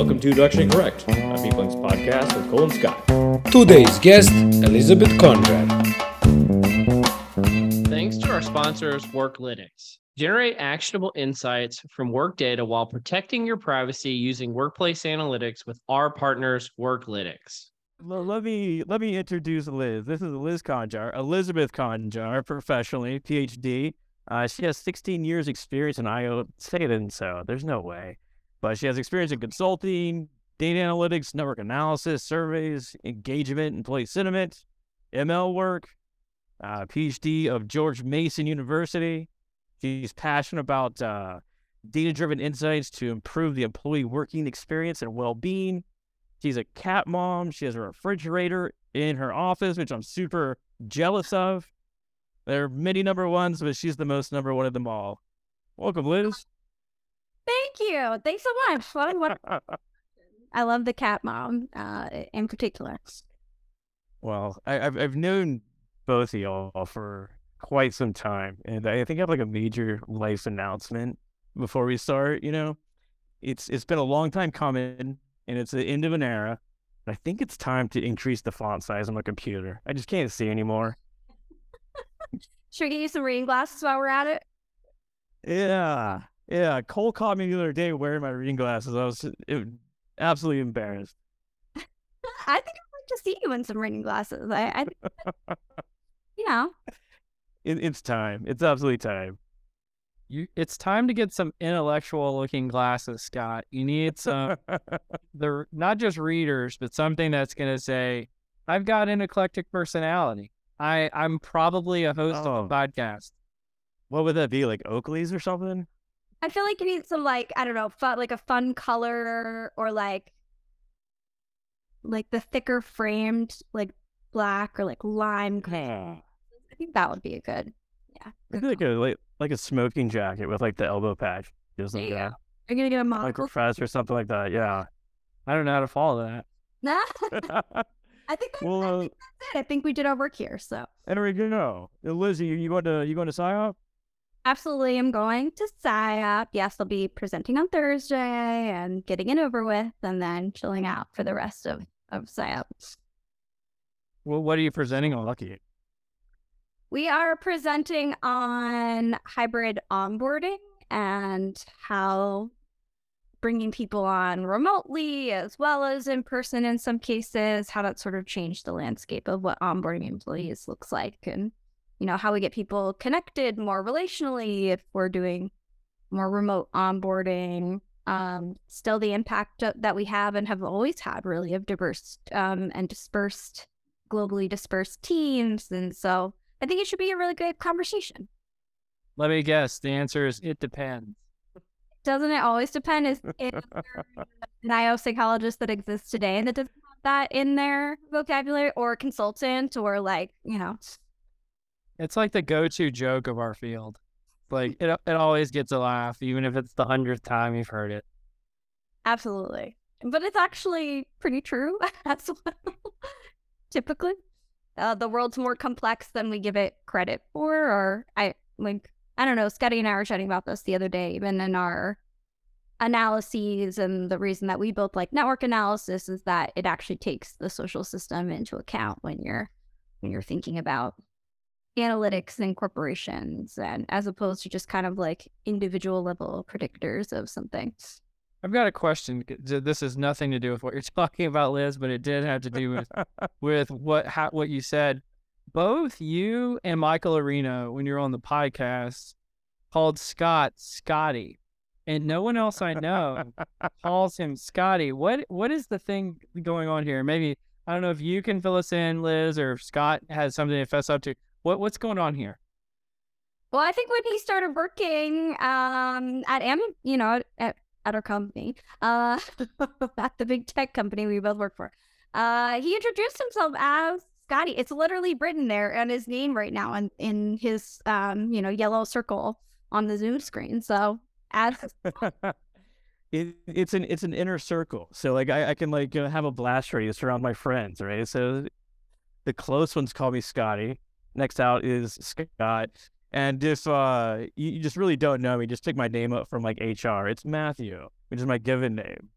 Welcome to Directionally Correct, a Beeplings podcast with Cole and Scott. Today's guest, Elizabeth Conjar. Thanks to our sponsors, Worklytics. Generate actionable insights from work data while protecting your privacy using workplace analytics with our partners, Worklytics. L- let me let me introduce Liz. This is Liz Conjar, Elizabeth Conjar, professionally, PhD. Uh, she has 16 years experience in IO. Say it and so. There's no way, but she has experience in consulting, data analytics, network analysis, surveys, engagement, employee sentiment, ML work. Uh, PhD of George Mason University. She's passionate about uh, data-driven insights to improve the employee working experience and well-being. She's a cat mom. She has a refrigerator in her office, which I'm super jealous of. There are many number ones, but she's the most number one of them all. Welcome, Liz. Thank you. Thanks so much. What, what, I love the cat mom uh, in particular. well, I, I've I've known both of y'all for quite some time, and I think I have like a major life announcement before we start. You know, it's it's been a long time coming, and it's the end of an era. I think it's time to increase the font size on my computer. I just can't see anymore. Should we get you some reading glasses while we're at it? Yeah, yeah. Cole caught me the other day wearing my reading glasses. I was it, absolutely embarrassed. I think I'd like to see you in some reading glasses. I, I you know, It, it's time. It's absolutely time. You, it's time to get some intellectual looking glasses, Scott. You need some, the not just readers, but something that's going to say, I've got an eclectic personality. I, I'm probably a host Oh. of a podcast. what would that be? Like Oakley's or something? I feel like you need some like I don't know, fun like a fun color or like like the thicker framed like black or like lime. green. I think that would be a good. Yeah. Maybe like a like, like a smoking jacket with like the elbow patch. Just like Yeah. that. You're gonna get a Like monocle. professor or something like that. Yeah. I don't know how to follow that. Nah. I think that's, well, I uh, think that's it. I think we did our work here. So there we go. Lizzie, you, you going to you going to SIOP? Absolutely, I'm going to SIOP. Yes, I'll be presenting on Thursday and getting it over with, and then chilling out for the rest of of SIOP. Well, what are you presenting on? Lucky. We are presenting on hybrid onboarding and how bringing people on remotely as well as in person in some cases, how that sort of changed the landscape of what onboarding employees looks like and you know how we get people connected more relationally if we're doing more remote onboarding um still the impact that we have and have always had really of diverse um and dispersed globally dispersed teams and so I think it should be a really good conversation. Let me guess. The answer is it depends. Doesn't it always depend? Is if an IO psychologist that exists today and that doesn't have that in their vocabulary, or consultant, or like you know, It's like the go-to joke of our field. Like it, it always gets a laugh, even if it's the hundredth time you've heard it. absolutely. But it's actually pretty true as well. Typically, uh, the world's more complex than we give it credit for. Or I like I don't know. Scotty and I were chatting about this the other day, even in our analyses and the reason that we both like network analysis is that it actually takes the social system into account when you're when you're thinking about analytics and corporations and as opposed to just kind of like individual level predictors of something I've got a question. This has nothing to do with what you're talking about, Liz, but it did have to do with with what how, what you said. Both you and Michael Arena, when you're on the podcast, called Scott Scotty, and no one else I know calls him Scotty. What what is the thing going on here? Maybe I don't know if you can fill us in, Liz, or if Scott has something to fess up to. What what's going on here? well i think when he started working um at am you know at, at our company uh at the big tech company we both work for uh he introduced himself as scotty it's literally written there and his name right now in in his um you know yellow circle on the zoom screen so as it, it's an it's an inner circle. So like I, I can like have a blast radius around my friends, right? So the close ones call me Scotty. Next out is Scott. And if uh you, just really don't know me, just pick my name up from like HR. It's Matthew, which is my given name.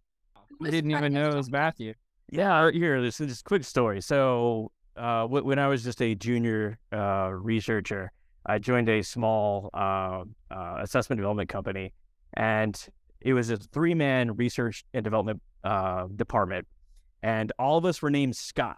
I didn't even know it was Matthew. Yeah, here, this is just a quick story. So, uh, when I was just a junior uh, researcher, I joined a small uh, uh, assessment development company, and it was a three man research and development uh, department, and all of us were named Scott.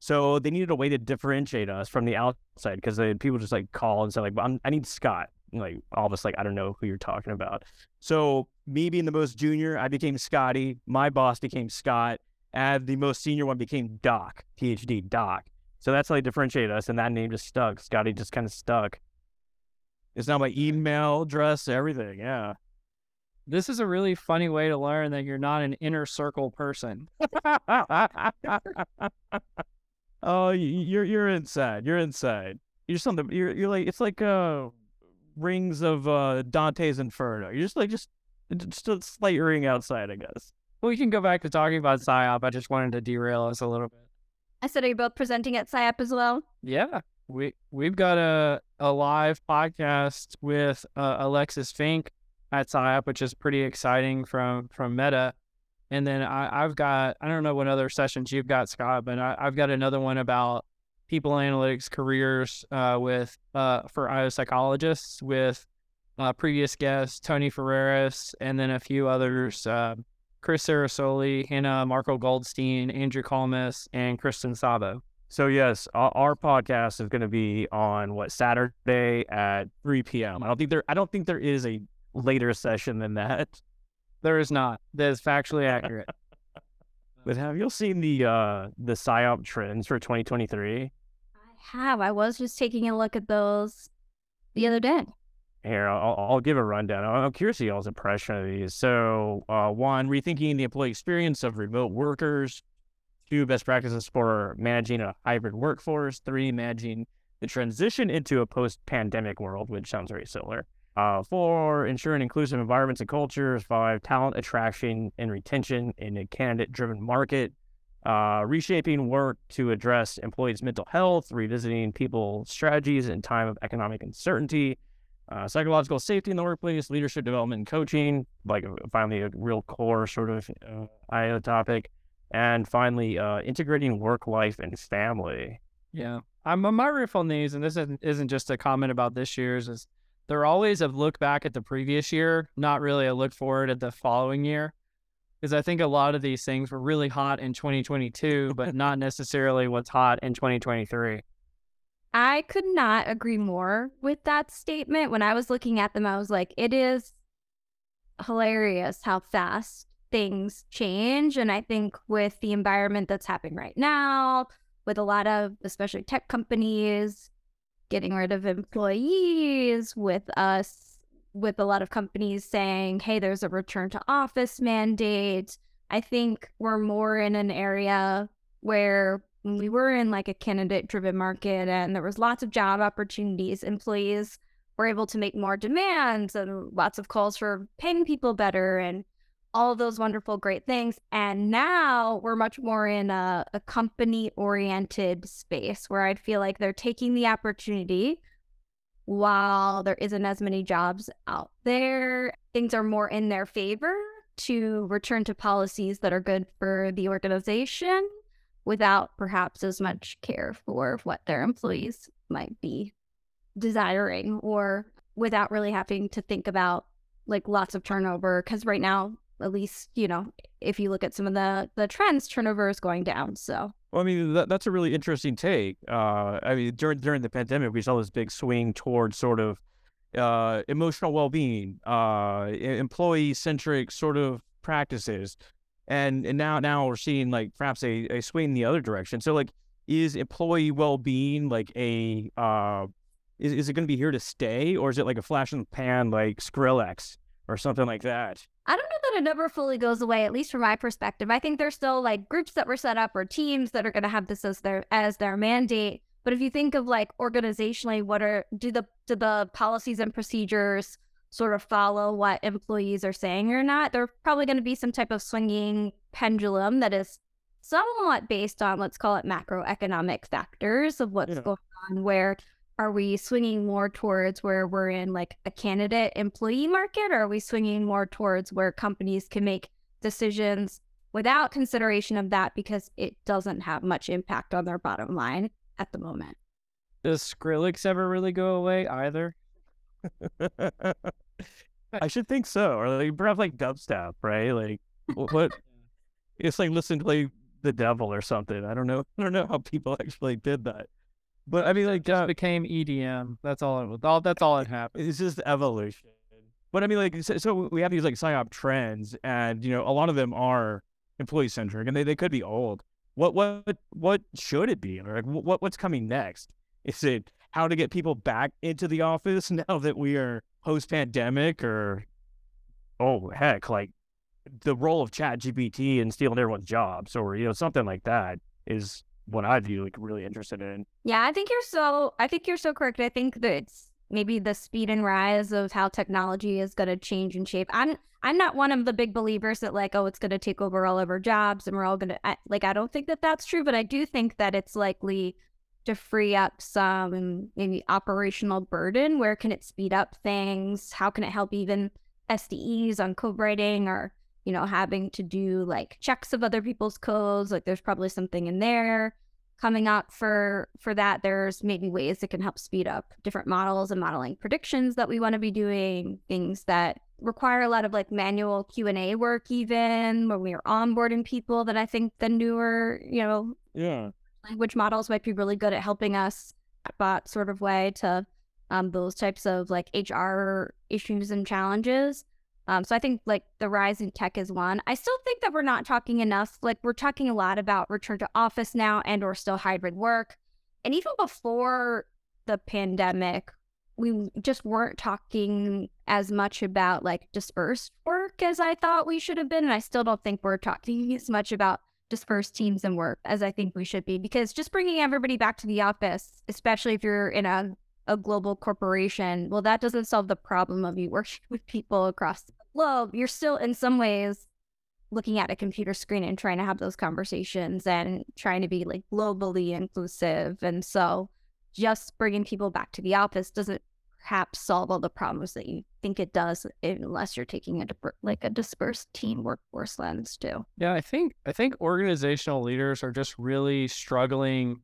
So they needed a way to differentiate us from the outside because people just like call and say like, I'm, "I need Scott." And, like all of us like, "I don't know who you're talking about." So me being the most junior, I became Scotty. My boss became Scott, and the most senior one became Doc, PhD Doc. So that's how they differentiate us, and that name just stuck. Scotty just kind of stuck. It's now my email address, everything. Yeah. This is a really funny way to learn that you're not an inner circle person. oh, you're you're inside. You're inside. You're something. You're you're like it's like uh rings of uh Dante's Inferno. You're just like just just a slight ring outside, I guess. We can go back to talking about SIOP. I just wanted to derail us a little bit. I said, are you both presenting at SIOP as well? Yeah, we we've got a a live podcast with uh, Alexis Fink at SIOP, which is pretty exciting from from Meta. And then I, I've got I don't know what other sessions you've got, Scott, but I, I've got another one about people analytics careers uh, with uh, for IO psychologists with uh, previous guests Tony Ferreras and then a few others. Uh, Chris Sarasoli, Hannah Marco Goldstein, Andrew Kalmus, and Kristen Sabo. So yes, our, our podcast is going to be on what Saturday at 3 p.m. I don't think there I don't think there is a later session than that. There is not. That is factually accurate. but have you seen the uh the SIOP trends for 2023? I have. I was just taking a look at those the other day. Here, I'll, I'll give a rundown. I'm curious to y'all's impression of these. So, uh, one, rethinking the employee experience of remote workers. Two, best practices for managing a hybrid workforce. Three, managing the transition into a post-pandemic world, which sounds very similar. Uh, four, ensuring inclusive environments and cultures. Five, talent attraction and retention in a candidate-driven market. Uh, reshaping work to address employees' mental health, revisiting people strategies in time of economic uncertainty uh, psychological safety in the workplace, leadership development and coaching, like uh, finally a real core sort of uh, IO topic, and finally uh, integrating work life and family. Yeah, I'm my riff on these, and this isn't, isn't just a comment about this year's. Is they're always a look back at the previous year, not really a look forward at the following year. Because I think a lot of these things were really hot in 2022, but not necessarily what's hot in 2023. I could not agree more with that statement. When I was looking at them, I was like, it is hilarious how fast things change. And I think with the environment that's happening right now, with a lot of especially tech companies getting rid of employees, with us, with a lot of companies saying, hey, there's a return to office mandate, I think we're more in an area where we were in like a candidate driven market and there was lots of job opportunities employees were able to make more demands and lots of calls for paying people better and all those wonderful great things and now we're much more in a, a company oriented space where i feel like they're taking the opportunity while there isn't as many jobs out there. Things are more in their favor to return to policies that are good for the organization without perhaps as much care for what their employees might be desiring or without really having to think about like lots of turnover because right now at least you know if you look at some of the the trends turnover is going down so well i mean that, that's a really interesting take uh i mean during during the pandemic we saw this big swing towards sort of uh emotional well-being uh employee centric sort of practices and and now now we're seeing like perhaps a, a swing in the other direction. So like, is employee well being like a uh, is is it going to be here to stay, or is it like a flash in the pan like Skrillex or something like that? I don't know that it never fully goes away, at least from my perspective. I think there's still like groups that were set up or teams that are going to have this as their as their mandate. But if you think of like organizationally, what are do the do the policies and procedures sort of follow what employees are saying or not, there's probably going to be some type of swinging pendulum that is somewhat based on, let's call it macroeconomic factors of what's yeah. going on. Where are we swinging more towards where we're in like a candidate employee market, or are we swinging more towards where companies can make decisions without consideration of that because it doesn't have much impact on their bottom line at the moment. Does Skrillex ever really go away either? I should think so, or like perhaps like dubstep, right? Like what? It's like listening to like the devil or something. I don't know. I don't know how people actually did that, but I mean, like Just uh, became EDM. That's all it was. All that's all it happened. it's just evolution. But I mean, like, so, so we have these like SIOP trends, and you know, a lot of them are employee centric, and they, they could be old. What what what should it be? Or like, what what's coming next? Is it how to get people back into the office now that we are post pandemic, or oh heck, like the role of Chat GPT and stealing everyone's jobs, or you know, something like that is what I'd be like really interested in. Yeah, I think you're so I think you're so correct. I think that it's maybe the speed and rise of how technology is going to change and shape. I'm I'm not one of the big believers that like oh it's going to take over all of our jobs and we're all going to like I don't think that that's true, but I do think that it's likely to free up some maybe operational burden. Where can it speed up things? How can it help even SDEs on code writing or you know having to do like checks of other people's codes? Like there's probably something in there coming up for for that there's maybe ways that can help speed up different models and modeling predictions that we want to be doing things that require a lot of like manual q&a work even when we are onboarding people that i think the newer you know Yeah. language models might be really good at helping us bot sort of way to um, those types of like hr issues and challenges um, so I think like the rise in tech is one. I still think that we're not talking enough. Like we're talking a lot about return to office now and or still hybrid work. And even before the pandemic, we just weren't talking as much about like dispersed work as I thought we should have been. And I still don't think we're talking as much about dispersed teams and work as I think we should be because just bringing everybody back to the office, especially if you're in a a global corporation, well, that doesn't solve the problem of you working with people across the globe. You're still, in some ways, looking at a computer screen and trying to have those conversations and trying to be like globally inclusive. And so, just bringing people back to the office doesn't perhaps solve all the problems that you think it does, unless you're taking a like a dispersed team workforce lens too. Yeah, I think I think organizational leaders are just really struggling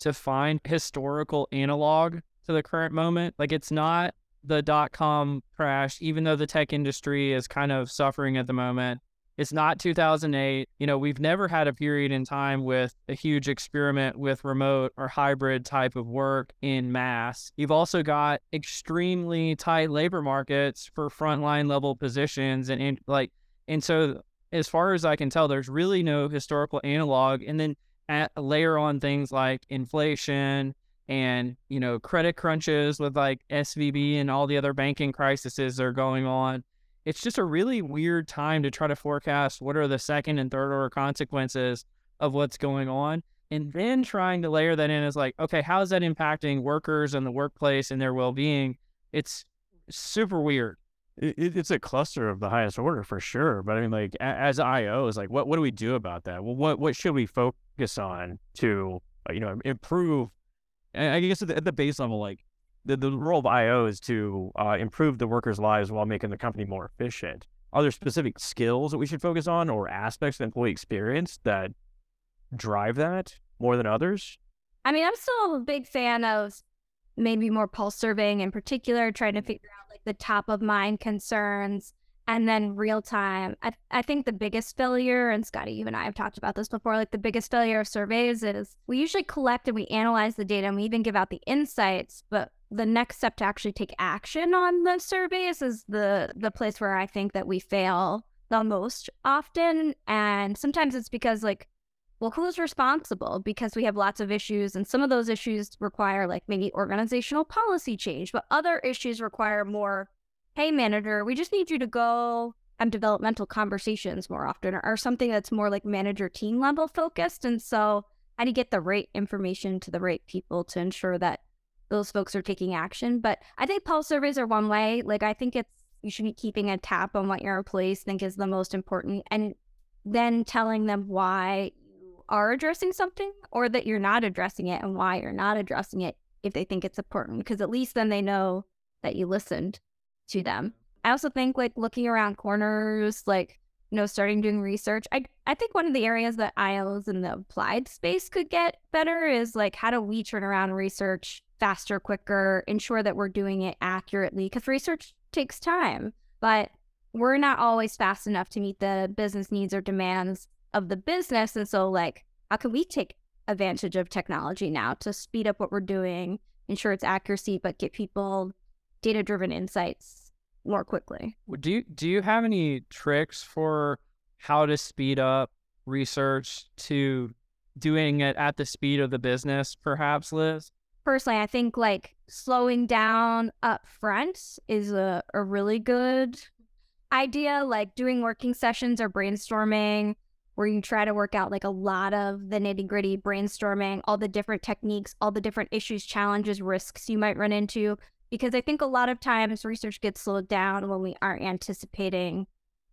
to find historical analog to the current moment. Like it's not the dot com crash, even though the tech industry is kind of suffering at the moment. It's not 2008. You know, we've never had a period in time with a huge experiment with remote or hybrid type of work in mass. You've also got extremely tight labor markets for frontline level positions and, and like, and so as far as I can tell, there's really no historical analog. And then at, layer on things like inflation and you know credit crunches with like SVB and all the other banking crises are going on. It's just a really weird time to try to forecast what are the second and third order consequences of what's going on. And then trying to layer that in is like, okay, how is that impacting workers and the workplace and their well being? It's super weird. It, it's a cluster of the highest order for sure. But I mean, like as IOs, like what what do we do about that? Well, what what should we focus on to uh, you know improve I guess at the, at the base level, like the, the role of IO is to uh, improve the workers' lives while making the company more efficient. Are there specific skills that we should focus on or aspects of employee experience that drive that more than others? I mean, I'm still a big fan of maybe more pulse surveying in particular, trying to figure out like the top of mind concerns and then real time. I, I think the biggest failure, and Scotty, you and I have talked about this before, like the biggest failure of surveys is we usually collect and we analyze the data and we even give out the insights, but the next step to actually take action on the surveys is the the place where I think that we fail the most often. And sometimes it's because like well, who's responsible? Because we have lots of issues, and some of those issues require like maybe organizational policy change, but other issues require more hey, manager, we just need you to go have developmental conversations more often or, something that's more like manager team level focused. And so, how do you get the right information to the right people to ensure that those folks are taking action? But I think pulse surveys are one way. Like, I think it's, you should be keeping a tap on what your employees think is the most important and then telling them why you are addressing something or that you're not addressing it and why you're not addressing it if they think it's important. Because at least then they know that you listened to them. I also think like looking around corners, like you know, starting doing research. I I think one of the areas that IOs in the applied space could get better is like how do we turn around research faster, quicker, ensure that we're doing it accurately because research takes time, but we're not always fast enough to meet the business needs or demands of the business. And so, like, how can we take advantage of technology now to speed up what we're doing, ensure its accuracy, but get people data driven insights more quickly? Do you do you have any tricks for how to speed up research to doing it at the speed of the business, perhaps, Liz? Personally, I think like slowing down up front is a, a really good idea. Like doing working sessions or brainstorming where you try to work out like a lot of the nitty gritty brainstorming, all the different techniques, all the different issues, challenges, risks you might run into. Because I think a lot of times research gets slowed down when we aren't anticipating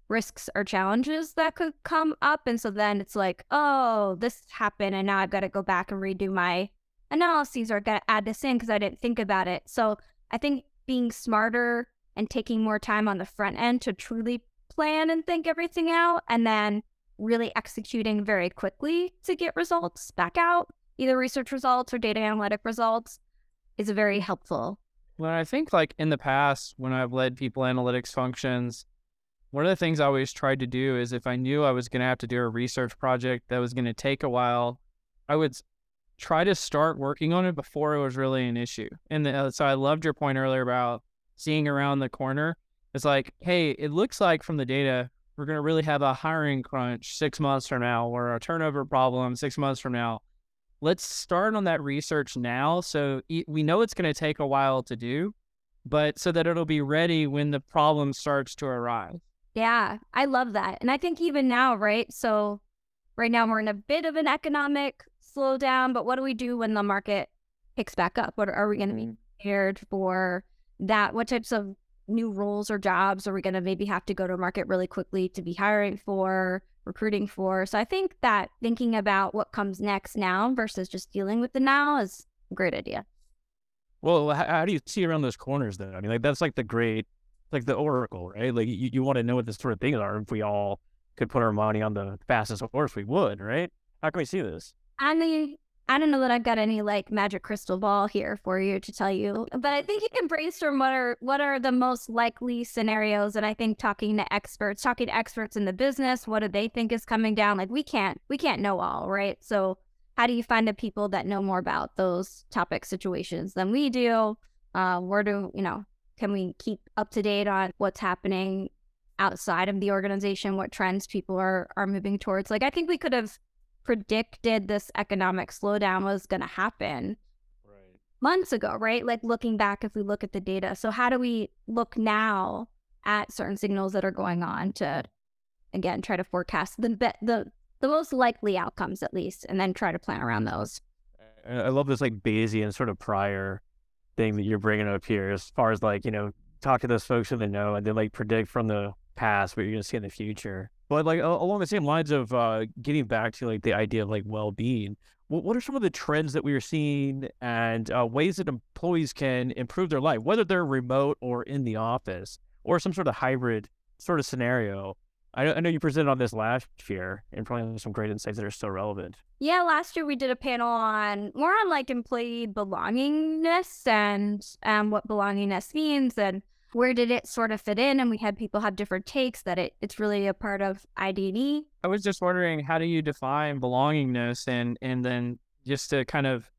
risks or challenges that could come up. And so then it's like, oh, this happened. And now I've got to go back and redo my analyses or got to add this in because I didn't think about it. So I think being smarter and taking more time on the front end to truly plan and think everything out and then really executing very quickly to get results back out, either research results or data analytic results, is very helpful. Well, I think like in the past, when I've led people analytics functions, one of the things I always tried to do is if I knew I was going to have to do a research project that was going to take a while, I would try to start working on it before it was really an issue. And the, uh, so I loved your point earlier about seeing around the corner. It's like, hey, it looks like from the data, we're going to really have a hiring crunch six months from now or a turnover problem six months from now. Let's start on that research now. So we know it's going to take a while to do, but so that it'll be ready when the problem starts to arrive. Yeah, I love that. And I think even now, right? So right now we're in a bit of an economic slowdown, but what do we do when the market picks back up? What are we going to be mm-hmm. prepared for that? What types of new roles or jobs are we going to maybe have to go to market really quickly to be hiring for, recruiting for? So I think that thinking about what comes next now versus just dealing with the now is a great idea. Well, how, how do you see around those corners though? I mean, like that's like the great like the oracle, right? Like you, you want to know what the sort of things are. If we all could put our money on the fastest horse, we would, right? How can we see this? I mean, I don't know that I've got any like magic crystal ball here for you to tell you, but I think you can brainstorm what are what are the most likely scenarios. And I think talking to experts, talking to experts in the business, what do they think is coming down? Like we can't we can't know all, right? So how do you find the people that know more about those topic situations than we do? Uh, where do you know can we keep up to date on what's happening outside of the organization, what trends people are are moving towards? Like I think we could have predicted this economic slowdown was going to happen right. months ago, right? Like looking back, if we look at the data. So how do we look now at certain signals that are going on to, again, try to forecast the be- the the most likely outcomes at least, and then try to plan around those. I love this like Bayesian sort of prior thing that you're bringing up here as far as like, you know, talk to those folks who they know and then like predict from the past what you're going to see in the future. But like along the same lines of uh, getting back to like the idea of like well-being, what, what are some of the trends that we are seeing and uh, ways that employees can improve their life, whether they're remote or in the office or some sort of hybrid sort of scenario? I, I know you presented on this last year and probably some great insights that are still relevant. Yeah, last year we did a panel on more on like employee belongingness and um, what belongingness means and where did it sort of fit in and we had people have different takes that it, it's really a part of ID&E. I was just wondering how do you define belongingness and and then just to kind of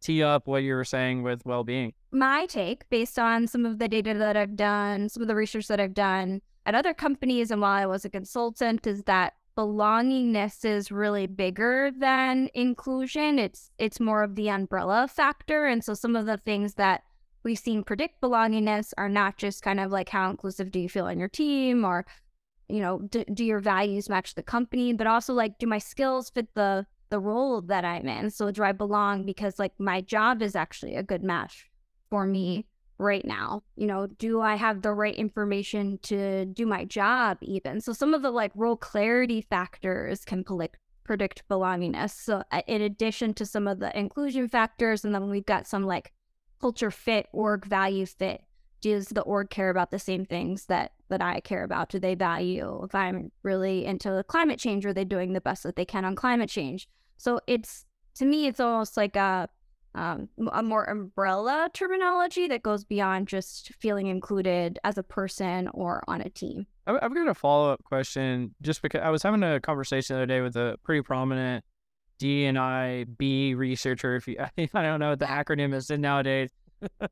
tee up what you were saying with well-being. My take based on some of the data that I've done, some of the research that I've done at other companies and while I was a consultant is that belongingness is really bigger than inclusion. It's it's more of the umbrella factor. And so some of the things that we've seen predict belongingness are not just kind of like how inclusive do you feel on your team or you know do, do your values match the company but also like do my skills fit the the role that i'm in so do i belong because like my job is actually a good match for me right now? You know, do I have the right information to do my job even? So some of the like role clarity factors can predict predict belongingness. So uh, in addition to some of the inclusion factors, and then we've got some like culture fit, org value fit. Does the org care about the same things that that I care about do they value? If I'm really into climate change, are they doing the best that they can on climate change? So it's to me, it's almost like a um, a more umbrella terminology that goes beyond just feeling included as a person or on a team. I've got a follow up question just because I was having a conversation the other day with a pretty prominent D and I B researcher. If you, I don't know what the acronym is nowadays,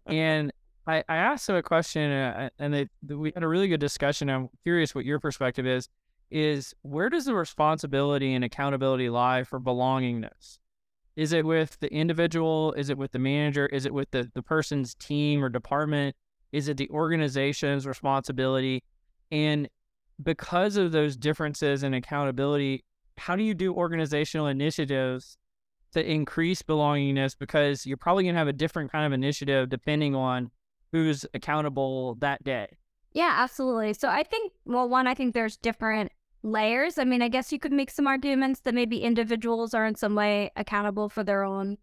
and I, I asked him a question, uh, and we had a really good discussion. I'm curious what your perspective is. Is where does the responsibility and accountability lie for belongingness? Is it with the individual? Is it with the manager? Is it with the, the person's team or department? Is it the organization's responsibility? And because of those differences in accountability, how do you do organizational initiatives to increase belongingness? Because you're probably going to have a different kind of initiative depending on who's accountable that day. Yeah, absolutely. So I think, well, one, I think there's different layers. I mean, I guess you could make some arguments that maybe individuals are in some way accountable for their own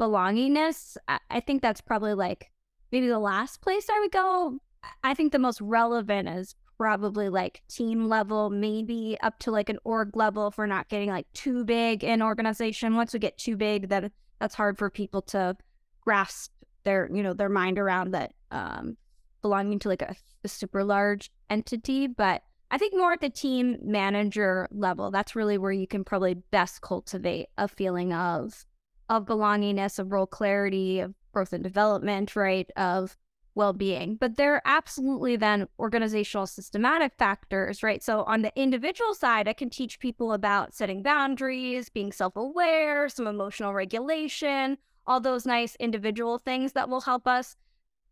belongingness. I, think that's probably like maybe the last place I would go. I think the most relevant is probably like team level, maybe up to like an org level if we're not getting like too big in organization. Once we get too big, then that's hard for people to grasp their, you know, their mind around that um, belonging to like a, a super large entity. But I think more at the team manager level, that's really where you can probably best cultivate a feeling of of belongingness, of role clarity, of growth and development, right? Of well-being. But there are absolutely then organizational systematic factors, right? So on the individual side, I can teach people about setting boundaries, being self-aware, some emotional regulation, all those nice individual things that will help us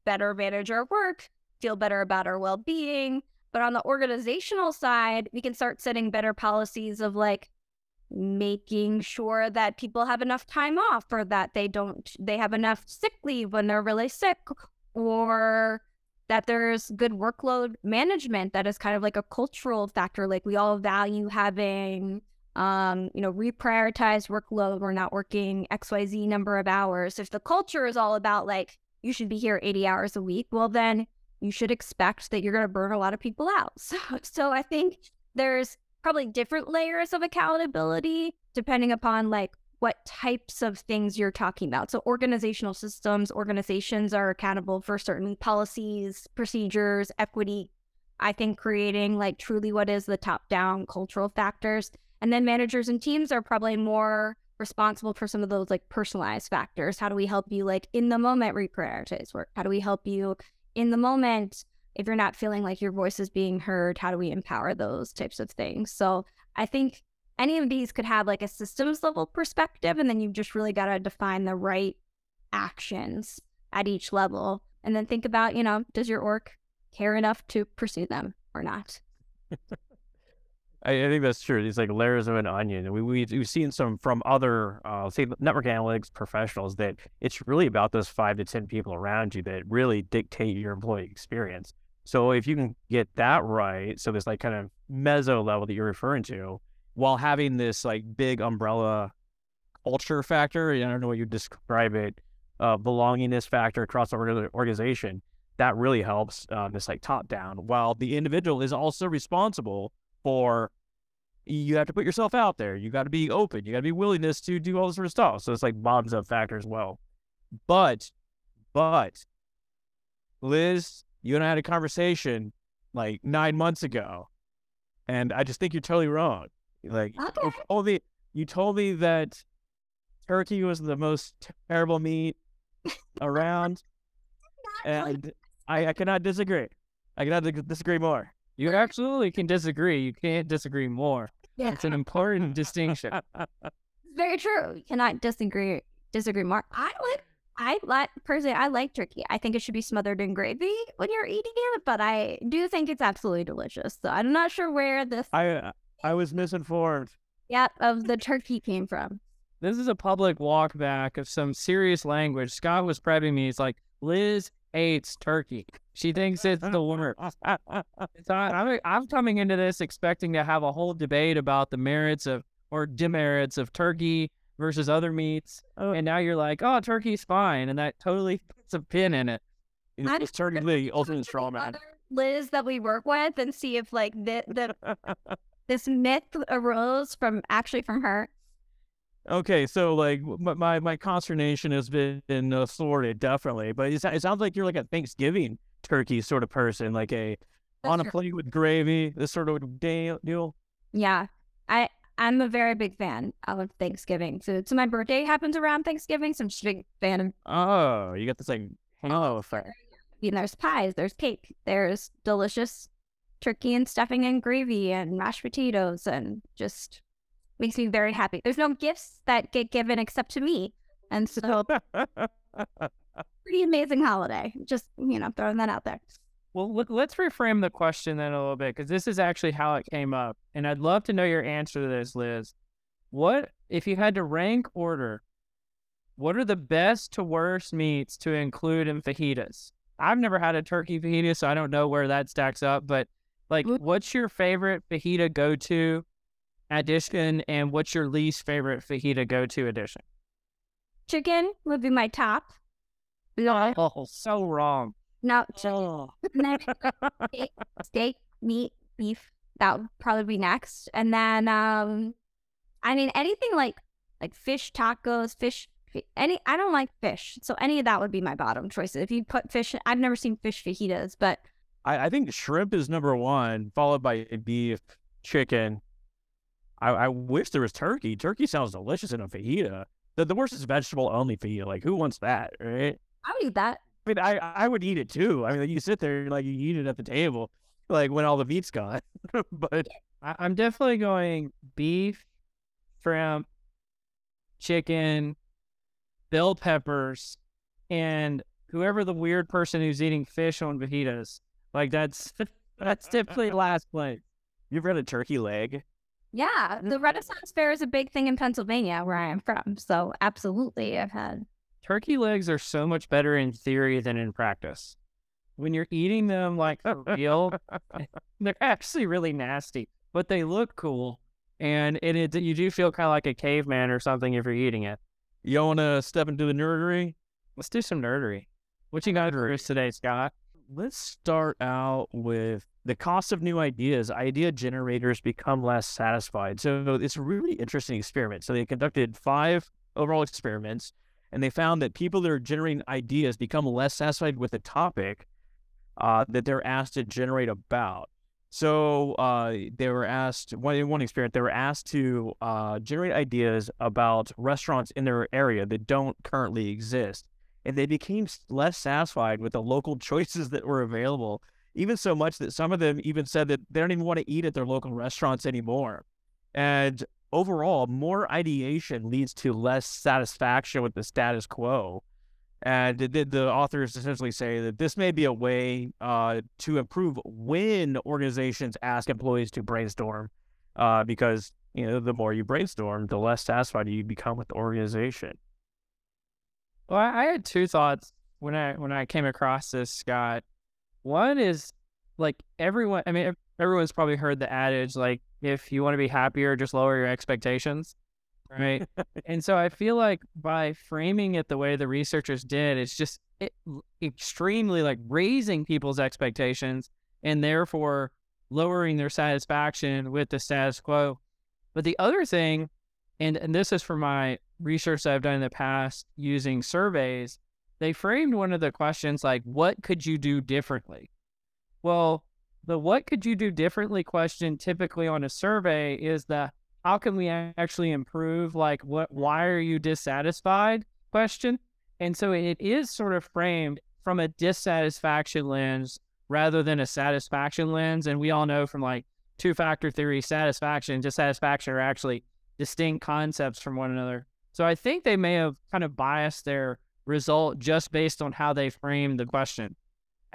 better manage our work, feel better about our well-being. But on the organizational side, we can start setting better policies of like making sure that people have enough time off or that they don't they have enough sick leave when they're really sick or that there's good workload management that is kind of like a cultural factor like we all value having um you know reprioritize workload. We're not working xyz number of hours. If the culture is all about like you should be here 80 hours a week well then you should expect that you're going to burn a lot of people out. So so i think there's probably different layers of accountability depending upon like what types of things you're talking about. So organizational systems, organizations are accountable for certain policies, procedures, equity. I think creating like truly what is the top down cultural factors. And then managers and teams are probably more responsible for some of those like personalized factors. How do we help you like in the moment reprioritize work? How do we help you in the moment if you're not feeling like your voice is being heard, how do we empower those types of things? So I think any of these could have like a systems level perspective, and then you've just really got to define the right actions at each level. And then think about, you know, does your org care enough to pursue them or not? I, I think that's true. These like layers of an onion. We, we we've seen some from other, uh, say, network analytics professionals that it's really about those five to ten people around you that really dictate your employee experience. So if you can get that right, so this like kind of meso level that you're referring to, while having this like big umbrella culture factor, I don't know what you describe it, uh, belongingness factor across the organization, that really helps uh, this like top down. While the individual is also responsible for you have to put yourself out there. You got to be open. You got to be willingness to do all this sort of stuff. So it's like bottoms up factor as well. But, but, Liz, you and I had a conversation like nine months ago, and I just think you're totally wrong. Like, Okay. you told me, you told me that turkey was the most terrible meat around, and I, I cannot disagree. I cannot disagree more. You absolutely can disagree. You can't disagree more. Yeah, It's an important distinction. It's very true. You cannot disagree disagree more. I like I like personally I like turkey. I think it should be smothered in gravy when you're eating it, but I do think it's absolutely delicious. So I'm not sure where this I uh, I was misinformed. yep of the turkey came from. This is a public walk back of some serious language. Scott was prepping me. He's like, Liz hates turkey. She thinks it's the worst. So I- I'm, I'm coming into this expecting to have a whole debate about the merits of or demerits of turkey versus other meats. Oh. And now you're like, oh, turkey's fine. And that totally puts a pin in it. It's, it's turkey the ultimate straw man. Liz that we work with and see if like the, the this myth arose from actually from her. Okay, so like my my, consternation has been uh, sorted definitely, but it, it sounds like you're like a Thanksgiving turkey sort of person, like a That's on a true. plate with gravy, this sort of deal. deal. Yeah, I I'm a very big fan of Thanksgiving. So, so my birthday happens around Thanksgiving, so I'm just a big fan of. Oh, you got this like halo effect. You know, there's pies, there's cake, there's delicious turkey and stuffing and gravy and mashed potatoes, and just makes me very happy. There's no gifts that get given except to me, and so pretty amazing holiday. Just you know, throwing that out there. Well, look, let's reframe the question then a little bit because this is actually how it came up, and I'd love to know your answer to this, Liz. What if you had to rank order? What are the best to worst meats to include in fajitas? I've never had a turkey fajita, so I don't know where that stacks up. But like, what's your favorite fajita go-to addition, and what's your least favorite fajita go-to addition? Chicken would be my top. Oh, so wrong. Chicken, and steak, steak, meat, beef. That would probably be next. And then, um, I mean, anything like like fish tacos, fish. Any, I don't like fish, so any of that would be my bottom choices. If you put fish, I've never seen fish fajitas, but I, I think shrimp is number one, followed by beef, chicken. I, I wish there was turkey. Turkey sounds delicious in a fajita. The, the worst is vegetable only fajita. Like, who wants that, right? I would eat that. I mean, I, I would eat it too. I mean, you sit there, like, you eat it at the table, like, when all the meat's gone. but I- I'm definitely going beef, shrimp, chicken, bell peppers, and whoever the weird person who's eating fish on fajitas. Like that's that's typically last place. you've read a turkey leg? Yeah, the Renaissance Fair is a big thing in Pennsylvania, where I am from. So absolutely, I've had. Turkey legs are so much better in theory than in practice. When you're eating them like for real, they're actually really nasty, but they look cool. And it, it you do feel kind of like a caveman or something if you're eating it. You want to step into the nerdery? Let's do some nerdery. What you got for us today, Scott? Let's start out with the cost of new ideas. Idea generators become less satisfied. So it's a really interesting experiment. So they conducted five overall experiments, and they found that people that are generating ideas become less satisfied with the topic uh, that they're asked to generate about. So uh, they were asked one in one experiment. They were asked to uh, generate ideas about restaurants in their area that don't currently exist, and they became less satisfied with the local choices that were available. Even so much that some of them even said that they don't even want to eat at their local restaurants anymore. And overall, more ideation leads to less satisfaction with the status quo. And the, the- authors essentially say that this may be a way uh, to improve when organizations ask employees to brainstorm, uh, because you know the more you brainstorm, the less satisfied you become with the organization. Well, I had two thoughts when I when I came across this, Scott. One is like everyone. I mean, everyone's probably heard the adage like, if you want to be happier, just lower your expectations, right? and so I feel like by framing it the way the researchers did, it's just it, extremely like raising people's expectations and therefore lowering their satisfaction with the status quo. But the other thing, and, and this is from my research that I've done in the past using surveys, they framed one of the questions like, what could you do differently? Well, the what could you do differently question typically on a survey is the how can we actually improve? Like, what, why are you dissatisfied question? And so it is sort of framed from a dissatisfaction lens rather than a satisfaction lens. And we all know from like two factor theory, satisfaction dissatisfaction are actually distinct concepts from one another. So I think they may have kind of biased their result just based on how they framed the question.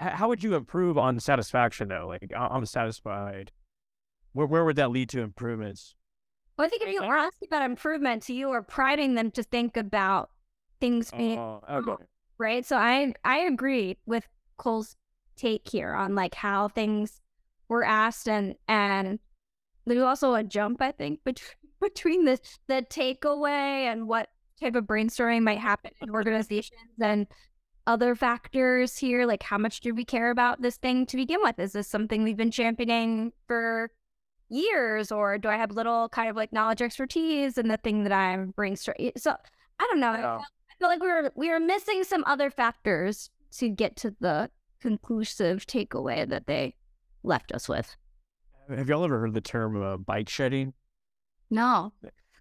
H- how would you improve on satisfaction though? Like I- I'm satisfied. Where where would that lead to improvements? Well, I think if you are asking about improvements, you are priding them to think about things being Oh, okay. right. So I I agree with Cole's take here on like how things were asked and and there's also a jump I think between between the the takeaway and what type of brainstorming might happen in organizations and other factors here? Like, how much do we care about this thing to begin with? Is this something we've been championing for years, or do I have little kind of like knowledge expertise in the thing that I'm bringing straight? So I don't know. I Yeah. feel- I feel like we were we were missing some other factors to get to the conclusive takeaway that they left us with. Have y'all ever heard the term uh, bike shedding? No.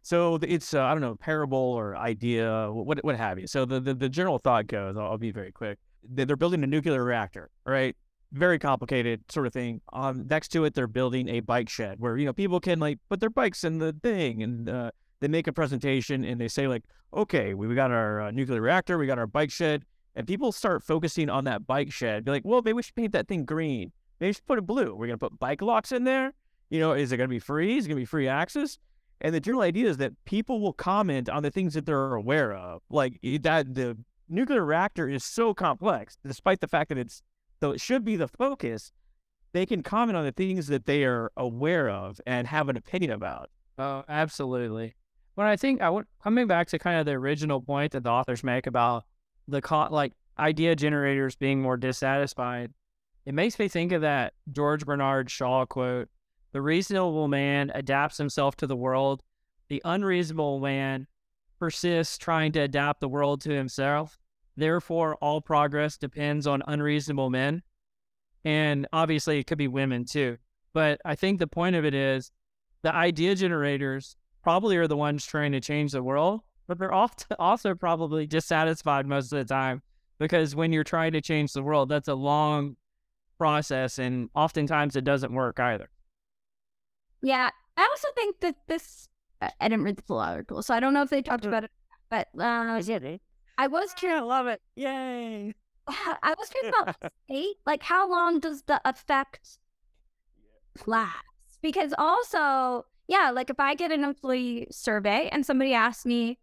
So it's uh, I don't know parable or idea what what have you. So the the, the general thought goes. I'll, I'll be very quick. They- They're building a nuclear reactor, right? Very complicated sort of thing. Um, next to it, they're building a bike shed where you know people can like put their bikes in the thing, and uh, they make a presentation and they say like, okay, we, we got our uh, nuclear reactor, we got our bike shed, and people start focusing on that bike shed. Be like, well, maybe we should paint that thing green. Maybe we should put it blue. We're gonna put bike locks in there. You know, is it gonna be free? Is it gonna be free access? And the general idea is that people will comment on the things that they're aware of. Like eh, that the nuclear reactor is so complex, despite the fact that it's though it should be the focus, they can comment on the things that they are aware of and have an opinion about. Oh, absolutely. But I think I would coming back to kind of the original point that the authors make about the co- like idea generators being more dissatisfied. It makes me think of that George Bernard Shaw quote: "The reasonable man adapts himself to the world. The unreasonable man persists trying to adapt the world to himself. Therefore, all progress depends on unreasonable men." And obviously, it could be women too. But I think the point of it is the idea generators probably are the ones trying to change the world, but they're also probably dissatisfied most of the time because when you're trying to change the world, that's a long process and oftentimes it doesn't work either. Yeah, I also think that this. I I didn't read the full article, so I don't know if they talked about it. But uh, I was curious. I love it. Yay. I was curious about state. Like, how long does the effect last? Because also, yeah, like if I get an employee survey and somebody asks me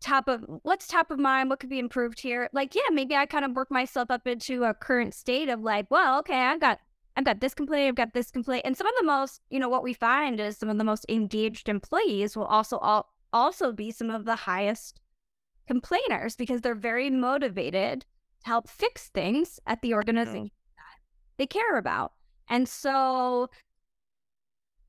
top of what's top of mind, what could be improved here, like, yeah, maybe I kind of work myself up into a current state of like, well, okay, I've got I've got this complaint, I've got this complaint. And some of the most, you know, what we find is some of the most engaged employees will also all, also be some of the highest complainers because they're very motivated to help fix things at the mm-hmm. organization that they care about. And so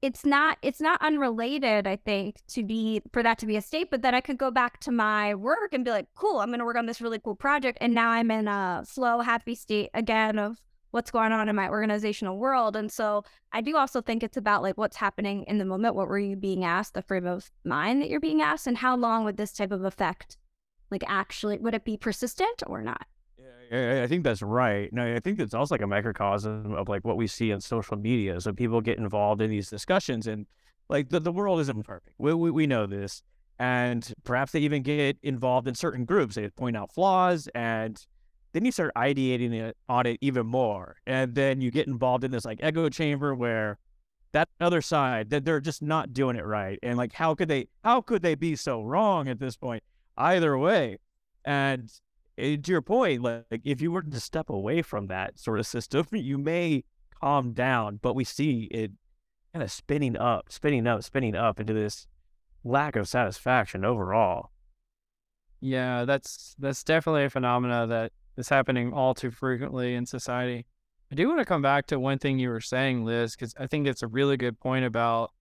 it's not it's not unrelated, I think, to be for that to be a state, but then I could go back to my work and be like, cool, I'm gonna work on this really cool project. And now I'm in a slow, happy state again of what's going on in my organizational world. And so I do also think it's about like what's happening in the moment. What were you being asked, the frame of mind that you're being asked, and how long would this type of effect like actually would it be persistent or not? Yeah, I- think that's right. No, I think it's also like a microcosm of like what we see in social media. So people get involved in these discussions, and like the, the world isn't perfect. We, we we know this, and perhaps they even get involved in certain groups. They point out flaws, and then you start ideating it, on it even more, and then you get involved in this like echo chamber where that other side that they're just not doing it right, and like how could they how could they be so wrong at this point? Either way, and eh, to your point, like if you were to step away from that sort of system, you may calm down. But we see it kind of spinning up, spinning up, spinning up into this lack of satisfaction overall. Yeah, that's that's definitely a phenomena that is happening all too frequently in society. I do want to come back to one thing you were saying, Liz, because I think it's a really good point about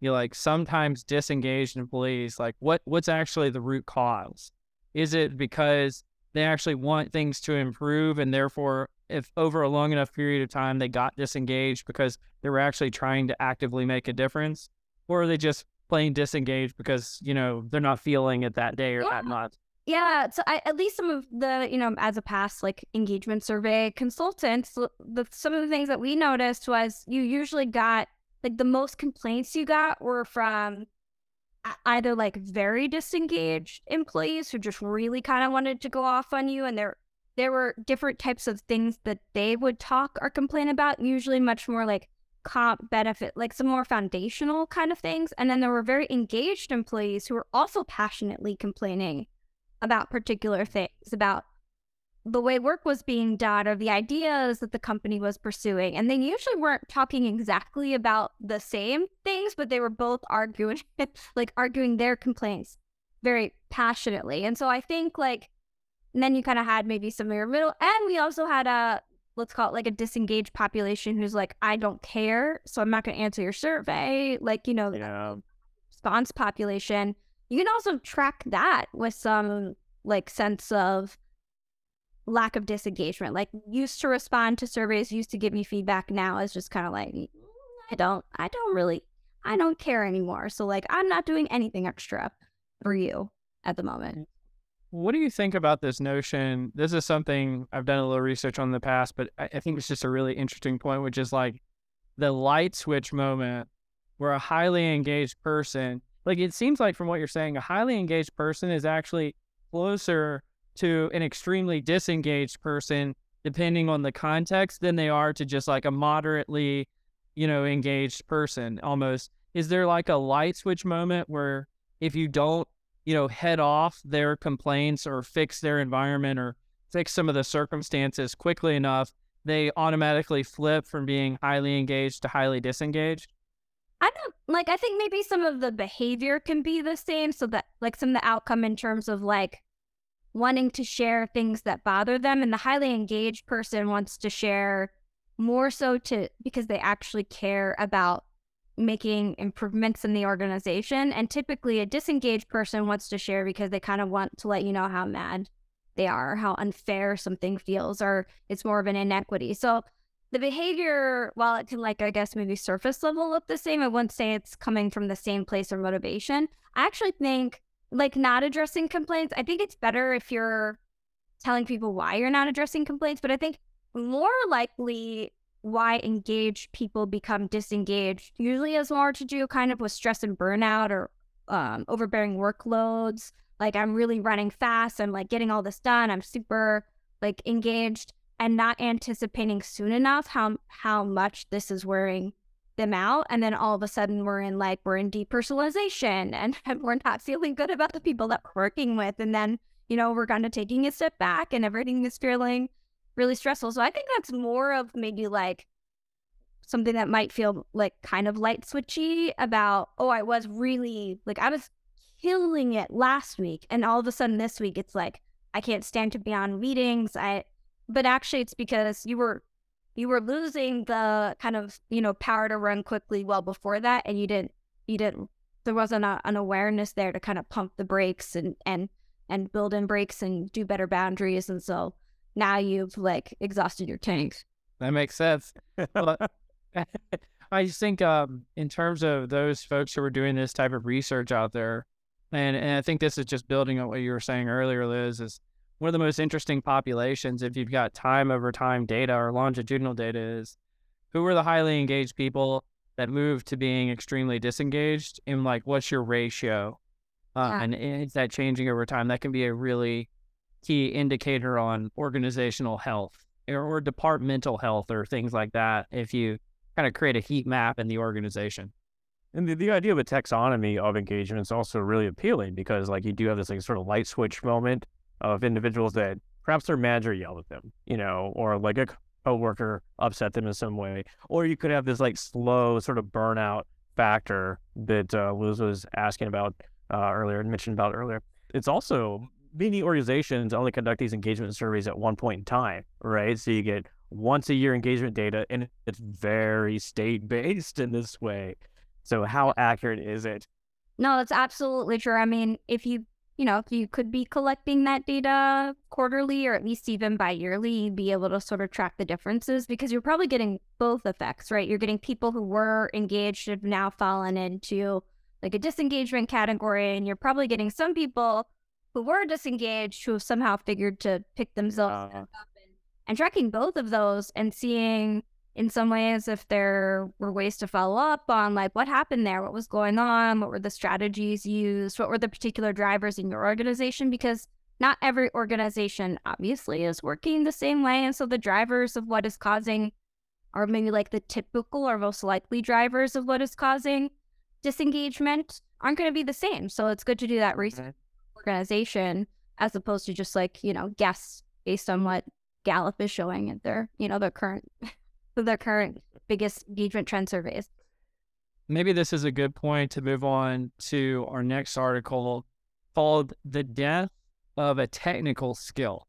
you know, like sometimes disengaged employees. Like, what what's actually the root cause? Is it because they actually want things to improve, and therefore, if over a long enough period of time they got disengaged because they were actually trying to actively make a difference, or are they just plain disengaged because you know they're not feeling it that day or that month? Yeah, so I, at least some of the, you know, as a past like engagement survey consultant, the some of the things that we noticed was you usually got like the most complaints you got were from either like very disengaged employees who just really kind of wanted to go off on you, and there there were different types of things that they would talk or complain about, usually much more like comp benefit, like some more foundational kind of things, and then there were very engaged employees who were also passionately complaining about particular things, about the way work was being done or the ideas that the company was pursuing. And they usually weren't talking exactly about the same things, but they were both arguing, like arguing their complaints very passionately. And so I think like And then you kind of had maybe some of your middle, and we also had a let's call it like a disengaged population who's like, I don't care, so I'm not going to answer your survey. Like you know, Yeah. response population. You can also track that with some like sense of lack of disengagement. Like used to respond to surveys, used to give me feedback. Now is just kind of like "Mm, I don't, I don't really, I don't care anymore. So like I'm not doing anything extra for you at the moment. What do you think about this notion? This is something I've done a little research on in the past, but I, I think it's just a really interesting point, which is like the light switch moment where a highly engaged person, like it seems like from what you're saying, a highly engaged person is actually closer to an extremely disengaged person, depending on the context, than they are to just like a moderately, you know, engaged person almost. Is there like a light switch moment where if you don't you know, head off their complaints or fix their environment or fix some of the circumstances quickly enough, they automatically flip from being highly engaged to highly disengaged. I don't like. I think maybe some of the behavior can be the same. So that like some of the outcome in terms of like wanting to share things that bother them, and the highly engaged person wants to share more so to because they actually care about making improvements in the organization. And typically, a disengaged person wants to share because they kind of want to let you know how mad they are, how unfair something feels, or it's more of an inequity. So the behavior, while it can like I guess maybe surface level look the same, I wouldn't say it's coming from the same place or motivation. I actually think like not addressing complaints, I think it's better if you're telling people why you're not addressing complaints, but I think more likely why engaged people become disengaged usually has more to do kind of with stress and burnout or um, overbearing workloads. Like I'm really running fast, I'm like getting all this done, I'm super like engaged and not anticipating soon enough how how much this is wearing them out and then all of a sudden we're in like we're in depersonalization and, and we're not feeling good about the people that we're working with and then you know we're kind of taking a step back and everything is feeling really stressful. So i think that's more of maybe like something that might feel like kind of light switchy about oh i was really like i was killing it last week and all of a sudden this week it's like i can't stand to be on meetings i but actually it's because you were you were losing the kind of you know power to run quickly well before that and you didn't you didn't there wasn't a, an awareness there to kind of pump the brakes and and and build in brakes and do better boundaries and so now you've like exhausted your tanks That makes sense. Well, I just think um, in terms of those folks who are doing this type of research out there, and, and I think this is just building on what you were saying earlier, Liz, is one of the most interesting populations if you've got time over time data or longitudinal data is who are the highly engaged people that move to being extremely disengaged and like what's your ratio? Uh, Yeah. and is that changing over time? That can be a really key indicator on organizational health or, or departmental health or things like that if you kind of create a heat map in the organization. And the, the idea of a taxonomy of engagement is also really appealing because like you do have this like sort of light switch moment of individuals that perhaps their manager yelled at them, you know, or like a coworker upset them in some way, or you could have this like slow sort of burnout factor that uh, Liz was asking about uh, earlier and mentioned about earlier. It's also many organizations only conduct these engagement surveys at one point in time, right? So you get once a year engagement data, and it's very state based in this way. So how accurate is it? No, that's absolutely true. I mean, if you, you know, if you could be collecting that data quarterly or at least even bi yearly, you'd be able to sort of track the differences because you're probably getting both effects, right? You're getting people who were engaged have now fallen into like a disengagement category, and you're probably getting some people who were disengaged who have somehow figured to pick themselves Uh. back up and, and tracking both of those and seeing in some ways if there were ways to follow up on like what happened there? What was going on? What were the strategies used? What were the particular drivers in your organization? Because not every organization obviously is working the same way and so the drivers of what is causing are maybe like the typical or most likely drivers of what is causing disengagement aren't going to be the same. So it's good to do that research mm-hmm. organization as opposed to just like you know guess based on what gallup is showing at their you know their current their current biggest engagement trend surveys maybe this is a good point to move on to our next article called The Death of a technical skill,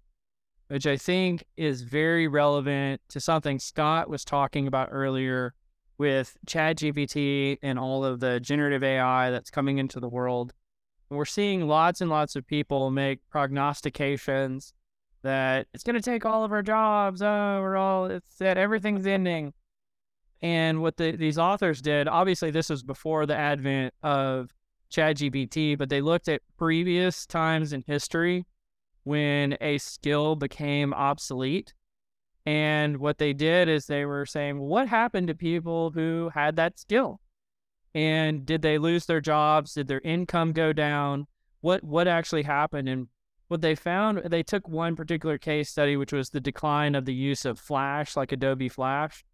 which I think is very relevant to something Scott was talking about earlier with ChatGPT and all of the generative AI that's coming into the world. We're seeing lots and lots of people make prognostications that it's going to take all of our jobs. Oh, we're all, it's that everything's ending. And what the, these authors did, obviously, this was before the advent of ChatGPT, but they looked at previous times in history when a skill became obsolete. And what they did is they were saying, what happened to people who had that skill? And did they lose their jobs? Did their income go down? What what actually happened? And what they found, they took one particular case study, which was the decline of the use of Flash, like Adobe Flash.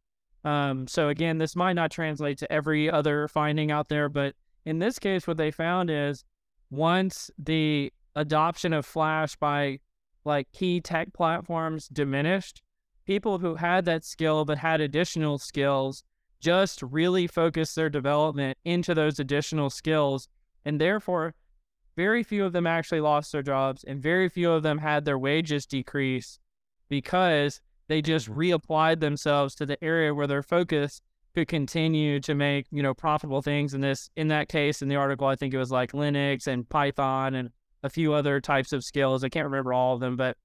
Um, so again, this might not translate to every other finding out there, but in this case, what they found is once the adoption of Flash by like key tech platforms diminished, people who had that skill but had additional skills just really focused their development into those additional skills. And therefore, very few of them actually lost their jobs and very few of them had their wages decrease because they just mm-hmm. reapplied themselves to the area where their focus could continue to make, you know, profitable things. In this, in that case, in the article, I think it was like Linux and Python and a few other types of skills. I can't remember all of them, but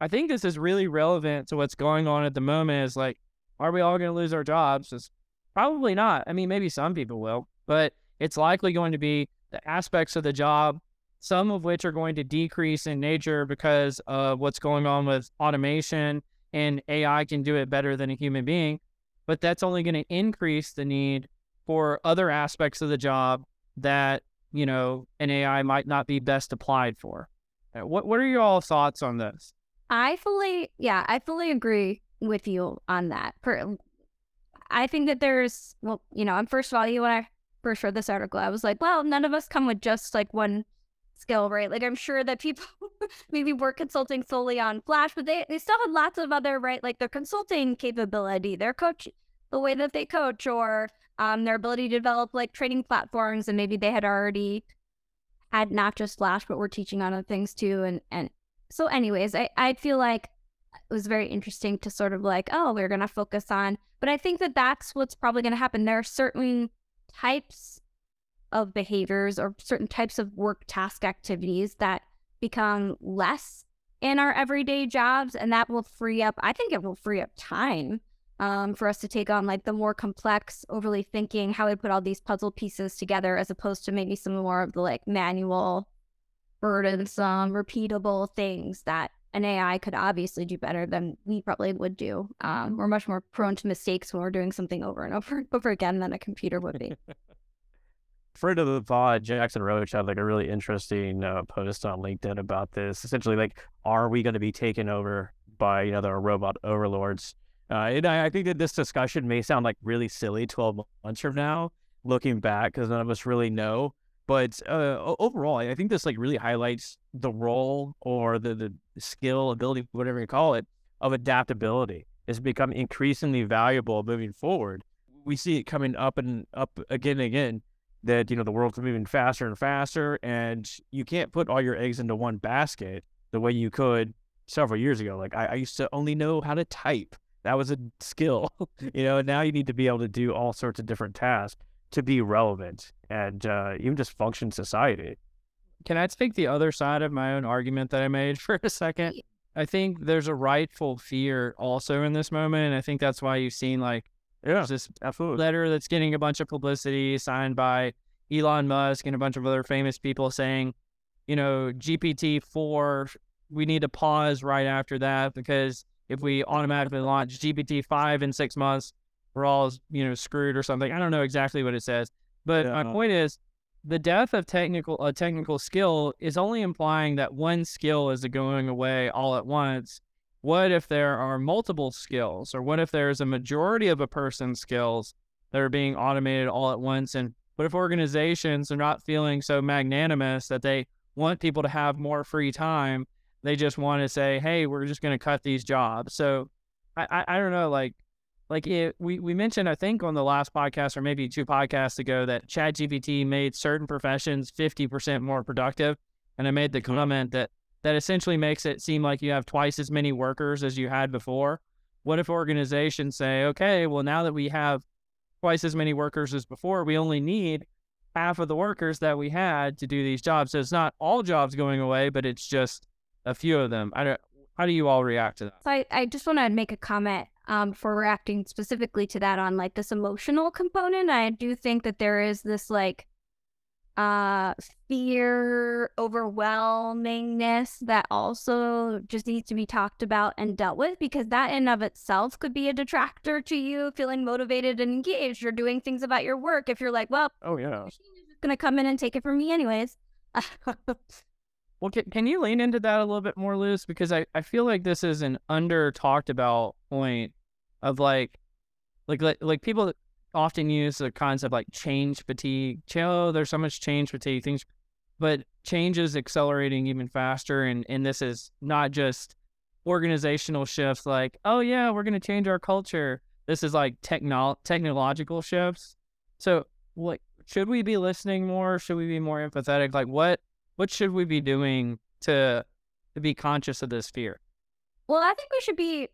I think this is really relevant to what's going on at the moment. Is like, are we all going to lose our jobs? It's probably not. I mean, maybe some people will, but it's likely going to be the aspects of the job, some of which are going to decrease in nature because of what's going on with automation and AI can do it better than a human being. But that's only going to increase the need for other aspects of the job that, you know, an AI might not be best applied for. Uh, what what are your all thoughts on this? I fully, yeah, I fully agree with you on that. I think that there's, well, you know, I'm first of all, you when I first read this article, I was like, well, none of us come with just like one skill, right? Like I'm sure that people maybe were consulting solely on Flash, but they, they still had lots of other, right? Like their consulting capability, their coach, the way that they coach, or um, their ability to develop like training platforms, and maybe they had already had not just Flash, but were teaching on other things too, and and so anyways i i feel like it was very interesting to sort of like oh we're going to focus on but i think that that's what's probably going to happen there are certain types of behaviors or certain types of work task activities that become less in our everyday jobs and that will free up i think it will free up time um, for us to take on like the more complex overly thinking how we put all these puzzle pieces together as opposed to maybe some more of the like manual burdensome, repeatable things that an AI could obviously do better than we probably would do. Um, we're much more prone to mistakes when we're doing something over and over and over again than a computer would be. Friend of the pod, Jackson Roatch had like a really interesting uh, post on LinkedIn about this. Essentially, like, are we going to be taken over by you know the robot overlords? Uh, and I, I think that this discussion may sound like really silly 12 months from now, looking back, because none of us really know. But uh, overall, I think this like really highlights the role or the the skill, ability, whatever you call it, of adaptability. It's become increasingly valuable moving forward. We see it coming up and up again and again that you know the world's moving faster and faster, and you can't put all your eggs into one basket the way you could several years ago. Like I, I used to only know how to type. That was a skill, you know. Now you need to be able to do all sorts of different tasks to be relevant and uh, even just function society. Can I take the other side of my own argument that I made for a second? I think there's a rightful fear also in this moment. And I think that's why you've seen like yeah, this absolutely. letter that's getting a bunch of publicity signed by Elon Musk and a bunch of other famous people saying, you know, GPT 4, we need to pause right after that because if we automatically launch GPT 5 in six months, we're all you know screwed or something. I don't know exactly what it says, but yeah. my point is the death of technical a technical skill is only implying that one skill is going away all at once. What if there are multiple skills, or what if there's a majority of a person's skills that are being automated all at once? And what if organizations are not feeling so magnanimous that they want people to have more free time? They just want to say, "Hey, we're just going to cut these jobs." So I, I, I don't know, like like it, we, we mentioned, I think on the last podcast or maybe two podcasts ago that ChatGPT made certain professions 50% more productive. And I made the mm-hmm. comment that that essentially makes it seem like you have twice as many workers as you had before. What if organizations say, okay, well, now that we have twice as many workers as before, we only need half of the workers that we had to do these jobs. So it's not all jobs going away, but it's just a few of them. I don't, how do you all react to that? So I, I just want to make a comment um, for reacting specifically to that on like this emotional component. I do think that there is this like uh fear overwhelmingness that also just needs to be talked about and dealt with because that in of itself could be a detractor to you feeling motivated and engaged or doing things about your work if you're like well Oh yeah. machine is just gonna come in and take it from me anyways Well, can, can you lean into that a little bit more, Liz? Because I, I feel like this is an under talked about point of like, like, like, like people often use the concept like change fatigue. Oh, there's so much change fatigue things, but change is accelerating even faster. And, and this is not just organizational shifts like, oh, yeah, we're going to change our culture. This is like techno- technological shifts. So, what should we be listening more? Should we be more empathetic? Like, what what should we be doing to to be conscious of this fear? Well, I think we should be.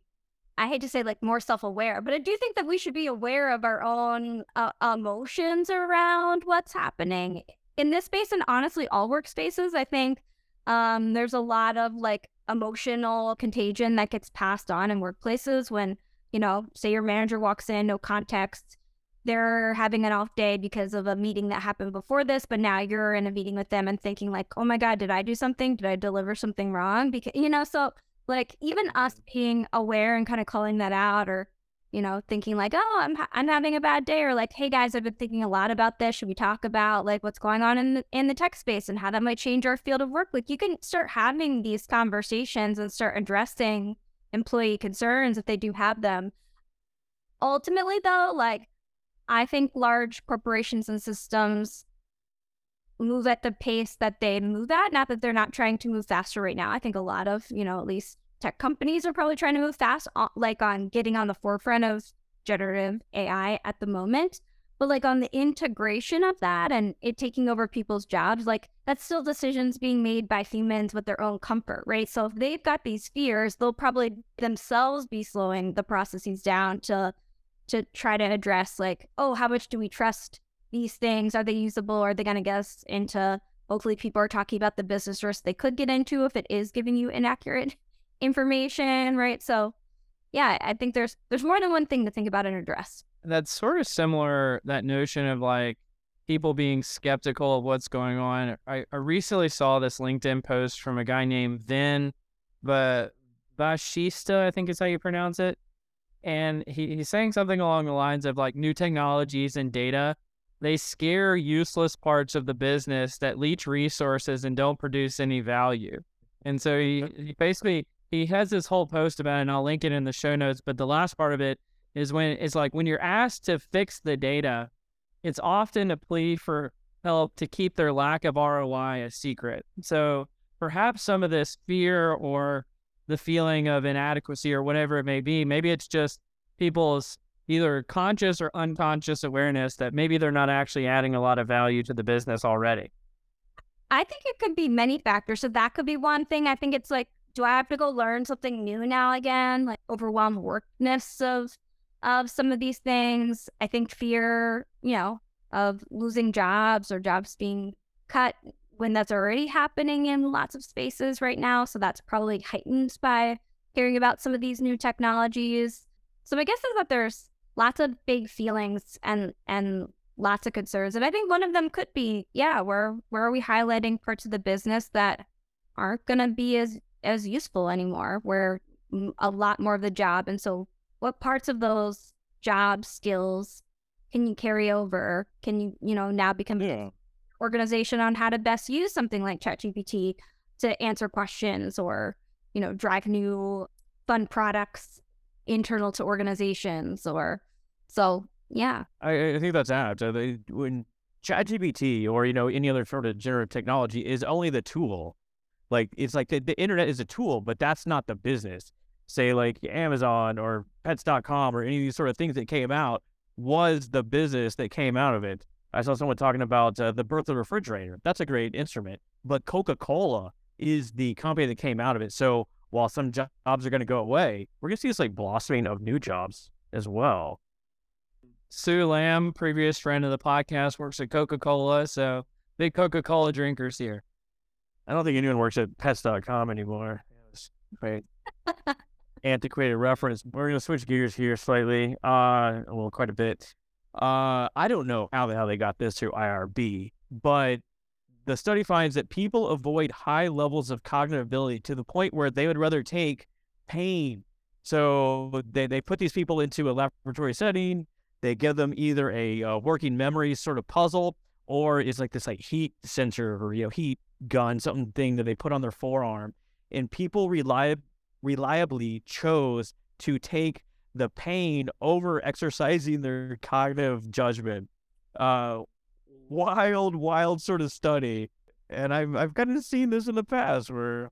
I hate to say like more self-aware, but I do think that we should be aware of our own uh, emotions around what's happening in this space, and honestly, all workspaces. I think um, there's a lot of like emotional contagion that gets passed on in workplaces when you know, say your manager walks in, no context, they're having an off day because of a meeting that happened before this, but now you're in a meeting with them and thinking like, "Oh my god, did I do something? Did I deliver something wrong?" Because you know, so like even us mm-hmm. being aware and kind of calling that out or you know, thinking like, "Oh, I'm ha- I'm having a bad day," or like, "Hey guys, I've been thinking a lot about this. Should we talk about like what's going on in the, in the tech space and how that might change our field of work?" Like, you can start having these conversations and start addressing employee concerns if they do have them. Ultimately, though, like I think large corporations and systems move at the pace that they move at. Not that they're not trying to move faster right now. I think a lot of, you know, at least tech companies are probably trying to move fast, uh, like on getting on the forefront of generative AI at the moment. But like on the integration of that and it taking over people's jobs, like that's still decisions being made by humans with their own comfort, right? So if they've got these fears, they'll probably themselves be slowing the processes down to to try to address like, oh, how much do we trust these things? Are they usable? Are they going to get us into? Hopefully, people are talking about the business risk they could get into if it is giving you inaccurate information, right? So, yeah, I think there's there's more than one thing to think about and address. That's sort of similar that notion of like people being skeptical of what's going on. I, I recently saw this LinkedIn post from a guy named Vin but Vashishta, I think is how you pronounce it and he, he's saying something along the lines of like new technologies and data they scare useless parts of the business that leech resources and don't produce any value and so he, he basically he has this whole post about it and i'll link it in the show notes but the last part of it is when it's like when you're asked to fix the data it's often a plea for help to keep their lack of roi a secret so perhaps some of this fear or the feeling of inadequacy or whatever it may be. Maybe it's just people's either conscious or unconscious awareness that maybe they're not actually adding a lot of value to the business already. I think it could be many factors. So that could be one thing. I think it's like, do I have to go learn something new now again? Like overwhelmed workness of of some of these things. I think fear, you know, of losing jobs or jobs being cut when that's already happening in lots of spaces right now. So that's probably heightened by hearing about some of these new technologies. So my guess is that there's lots of big feelings and and lots of concerns. And I think one of them could be, yeah, where where are we highlighting parts of the business that aren't going to be as as useful anymore, where a lot more of the job. And so what parts of those job skills can you carry over? Can you, you know, now become Yeah. organization on how to best use something like ChatGPT to answer questions or, you know, drive new fun products internal to organizations or so yeah. I, I think that's apt. Uh, they, when ChatGPT or you know any other sort of generative technology is only the tool, like it's like the, the internet is a tool, but that's not the business. Say like Amazon or Pets.com or any of these sort of things that came out was the business that came out of it. I saw someone talking about uh, the birth of the refrigerator. That's a great instrument, but Coca Cola is the company that came out of it. So while some jobs are going to go away, we're going to see this like blossoming of new jobs as well. Sue Lamb, previous friend of the podcast, works at Coca Cola. So big Coca Cola drinkers here. I don't think anyone works at pets.com anymore. Great. Antiquated reference. We're going to switch gears here slightly, uh, well, quite a bit. Uh, I don't know how the hell they got this through IRB, but the study finds that people avoid high levels of cognitive ability to the point where they would rather take pain. So they, they put these people into a laboratory setting. They give them either a uh, working memory sort of puzzle or it's like this like heat sensor or you know heat gun, something thing that they put on their forearm. And people reliab- reliably chose to take the pain over exercising their cognitive judgment. Uh, wild, wild sort of study. And I've I've kind of seen this in the past where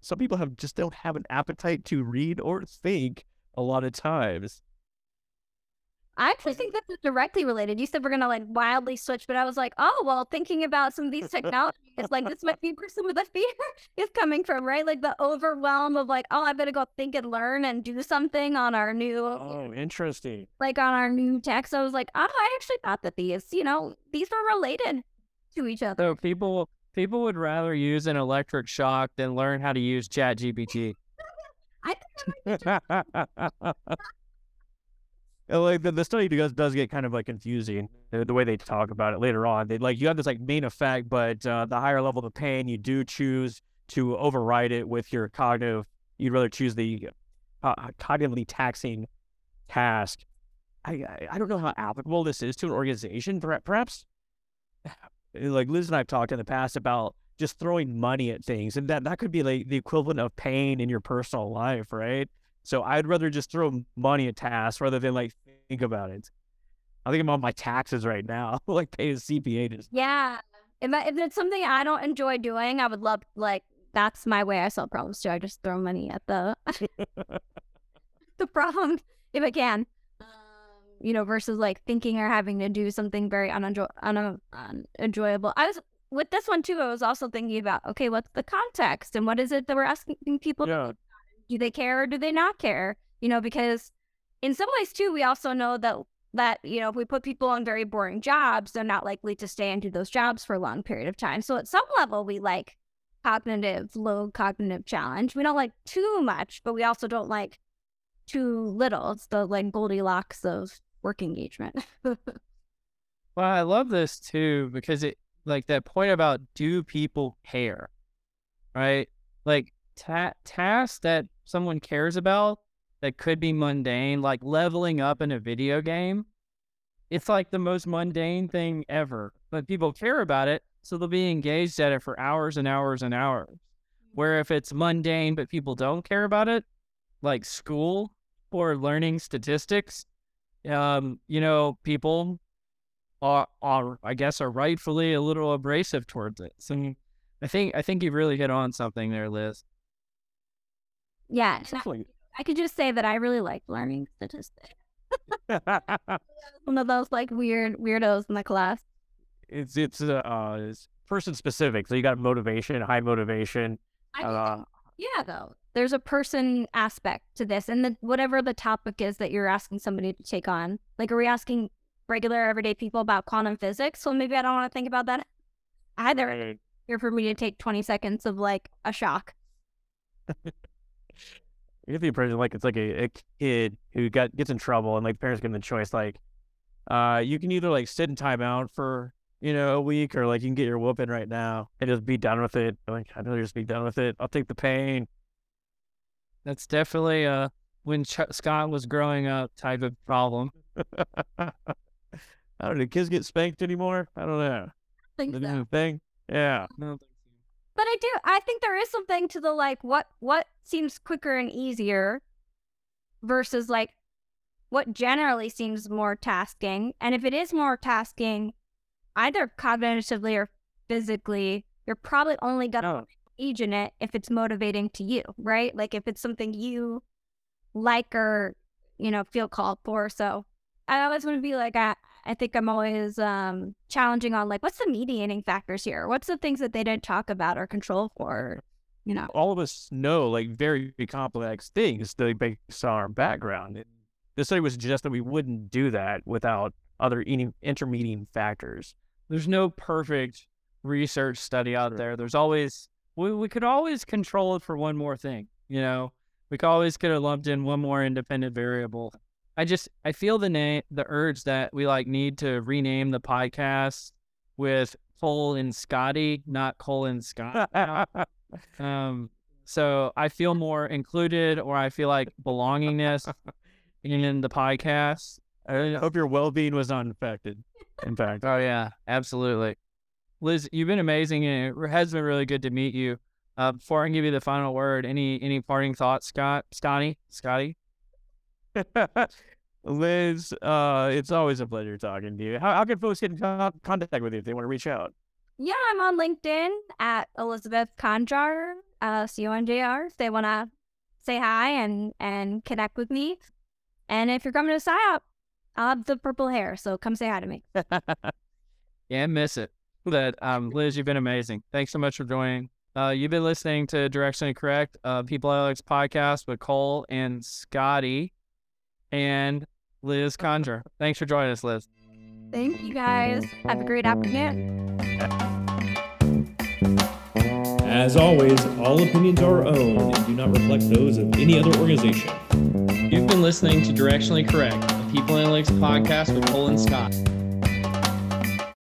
some people have just don't have an appetite to read or think a lot of times. I actually think this is directly related. You said we're gonna like wildly switch, but I was like, oh well, thinking about some of these technologies, like this might be where some of the fear is coming from, right? Like the overwhelm of like, oh, I better go think and learn and do something on our new, Oh, interesting. like on our new tech. So I was like, oh, I actually thought that these, you know, these were related to each other. So people people would rather use an electric shock than learn how to use Chat GPT. I think that might And, like the, the study does does get kind of like confusing the, the way they talk about it later on. They like you have this like main effect, but uh, the higher level of pain, you do choose to override it with your cognitive. You'd rather choose the uh, cognitively taxing task. I, I I don't know how applicable this is to an organization. per- Perhaps like Liz and I've talked in the past about just throwing money at things, and that that could be like the equivalent of pain in your personal life, right? So I'd rather just throw money at tasks rather than like think about it. I think I'm on my taxes right now, like pay a CPA to Yeah. If, I, if it's something I don't enjoy doing, I would love, like, that's my way I solve problems too. I just throw money at the the problem if I can. Um, you know, versus like thinking or having to do something very unenjoy- un- unenjoyable. I was with this one too. I was also thinking about okay, what's the context and what is it that we're asking people? Yeah. Do they care or do they not care? You know, because in some ways too, we also know that that you know if we put people on very boring jobs, they're not likely to stay and do those jobs for a long period of time. So at some level, we like cognitive, low cognitive challenge. We don't like too much, but we also don't like too little. It's the like Goldilocks of work engagement. Well, I love this too because it like that point about do people care, right? Like ta- tasks that someone cares about that could be mundane, like leveling up in a video game. It's like the most mundane thing ever, but people care about it, so they'll be engaged at it for hours and hours and hours. Where if it's mundane but people don't care about it, like school or learning statistics, um, you know, people are, are I guess are rightfully a little abrasive towards it. So I think I think you really hit on something there, Liz. Yeah, I, could just say that I really like learning statistics. One of those like weird weirdos in the class. it's it's uh, uh it's person specific. So you got motivation, high motivation. I Uh, Yeah, though. There's a person aspect to this, and the, whatever the topic is that you're asking somebody to take on. Like, are we asking regular everyday people about quantum physics? Well, maybe I don't want to think about that either. Here for me to take 20 seconds of like a shock. you get the impression like it's like a, a kid who got gets in trouble and like the parents give them the choice like uh you can either like sit in timeout for you know a week or like you can get your whooping right now and just be done with it. Like i'd rather just be done with it. I'll take the pain. That's definitely uh when Ch- Scott was growing up type of problem. i don't know do kids get spanked anymore? I don't know. Think the so. new thing? Yeah. No, But I do. I think there is something to the like what what seems quicker and easier versus like what generally seems more tasking. And if it is more tasking, either cognitively or physically, you're probably only gonna no engage in it if it's motivating to you, right? Like if it's something you like or you know feel called for. So I always want to be like I, I think I'm always um challenging on like what's the mediating factors here? What's the things that they didn't talk about or control for? you know. all of us know like very complex things based on our background. The study was just that we wouldn't do that without other in- intermediate factors. There's no perfect research study out Sure. there. There's always we we could always control it for one more thing. You know, we could always could have lumped in one more independent variable. I just I feel the name the urge that we like need to rename the podcast with Cole and Scotty, not Cole and Scott. Um, so I feel more included, or I feel like belongingness in the podcast. I hope your well-being was not affected. In fact, Oh yeah, absolutely. Liz, you've been amazing, and it has been really good to meet you. Uh, before I give you the final word, any any parting thoughts, Scott, Scotty, Scotty? Liz, uh, it's always a pleasure talking to you. How, how can folks get in con- contact with you if they want to reach out? Yeah, I'm on LinkedIn at Elizabeth Conjar, uh, C O N J R. If they want to say hi and and connect with me, and if you're coming to SIOP, I'll have the purple hair, so come say hi to me. Yeah, miss it. But um, Liz, you've been amazing. Thanks so much for joining. Uh, you've been listening to Directionally Correct, uh, People Analytics podcast with Cole and Scotty and Liz Conjar. Thanks for joining us, Liz. Thank you guys. Have a great afternoon. As always, all opinions are our own and do not reflect those of any other organization. You've been listening to Directionally Correct, a People Analytics podcast with Cole and Scott.